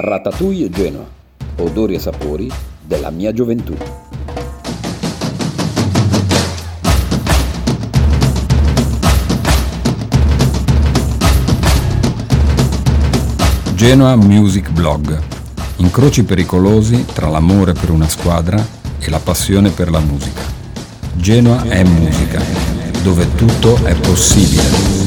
Ratatouille Genoa, odori e sapori della mia gioventù. Genoa Music Blog. Incroci pericolosi tra l'amore per una squadra e la passione per la musica. Genoa è musica, dove tutto è possibile.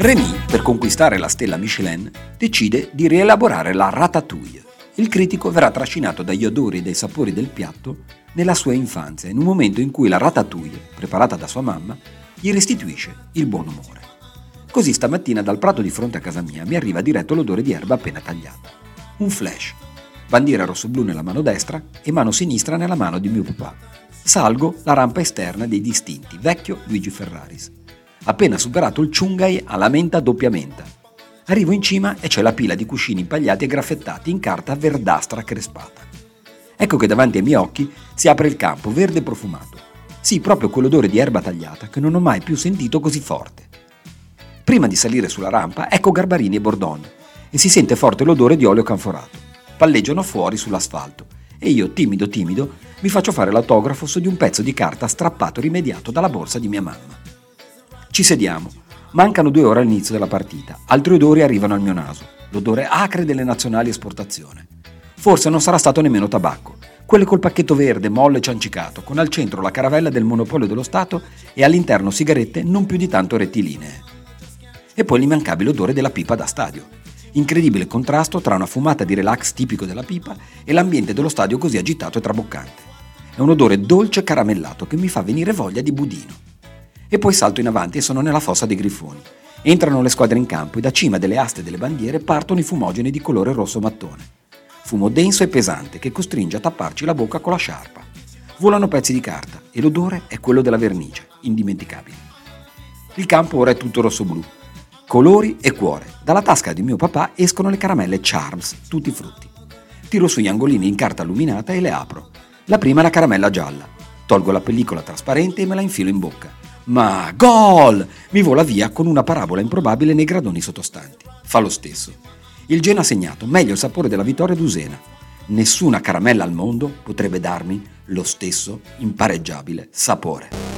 Rémy, per conquistare la stella Michelin, decide di rielaborare la ratatouille. Il critico verrà trascinato dagli odori e dai sapori del piatto nella sua infanzia, in un momento in cui la ratatouille, preparata da sua mamma, gli restituisce il buon umore. Così stamattina dal prato di fronte a casa mia mi arriva diretto l'odore di erba appena tagliata. Un flash. Bandiera rosso-blu nella mano destra e mano sinistra nella mano di mio papà. Salgo la rampa esterna dei distinti, vecchio Luigi Ferraris. Appena superato il Ciungai alla menta doppia menta. Arrivo in cima e c'è la pila di cuscini impagliati e graffettati in carta verdastra crespata. Ecco che davanti ai miei occhi si apre il campo verde profumato. Sì, proprio quell'odore di erba tagliata che non ho mai più sentito così forte. Prima di salire sulla rampa, ecco Garbarini e Bordon e si sente forte l'odore di olio canforato. Palleggiano fuori sull'asfalto e io, timido timido, mi faccio fare l'autografo su di un pezzo di carta strappato rimediato dalla borsa di mia mamma. Ci sediamo. Mancano due ore all'inizio della partita. Altri odori arrivano al mio naso. L'odore acre delle nazionali esportazione. Forse non sarà stato nemmeno tabacco. Quelle col pacchetto verde, molle e ciancicato, con al centro la caravella del monopolio dello Stato e all'interno sigarette non più di tanto rettilinee. E poi l'immancabile odore della pipa da stadio. Incredibile contrasto tra una fumata di relax tipico della pipa e l'ambiente dello stadio così agitato e traboccante. È un odore dolce e caramellato che mi fa venire voglia di budino e poi salto in avanti e sono nella fossa dei grifoni. Entrano le squadre in campo e da cima delle aste delle bandiere partono i fumogeni di colore rosso mattone. Fumo denso e pesante che costringe a tapparci la bocca con la sciarpa. Volano pezzi di carta e l'odore è quello della vernice, indimenticabile. Il campo ora è tutto rosso-blu. Colori e cuore. Dalla tasca di mio papà escono le caramelle Charms, tutti frutti. Tiro sugli angolini in carta illuminata e le apro. La prima è la caramella gialla. Tolgo la pellicola trasparente e me la infilo in bocca ma gol! Mi vola via con una parabola improbabile nei gradoni sottostanti. Fa lo stesso. Il Genoa ha segnato meglio il sapore della vittoria d'Usena. Nessuna caramella al mondo potrebbe darmi lo stesso impareggiabile sapore.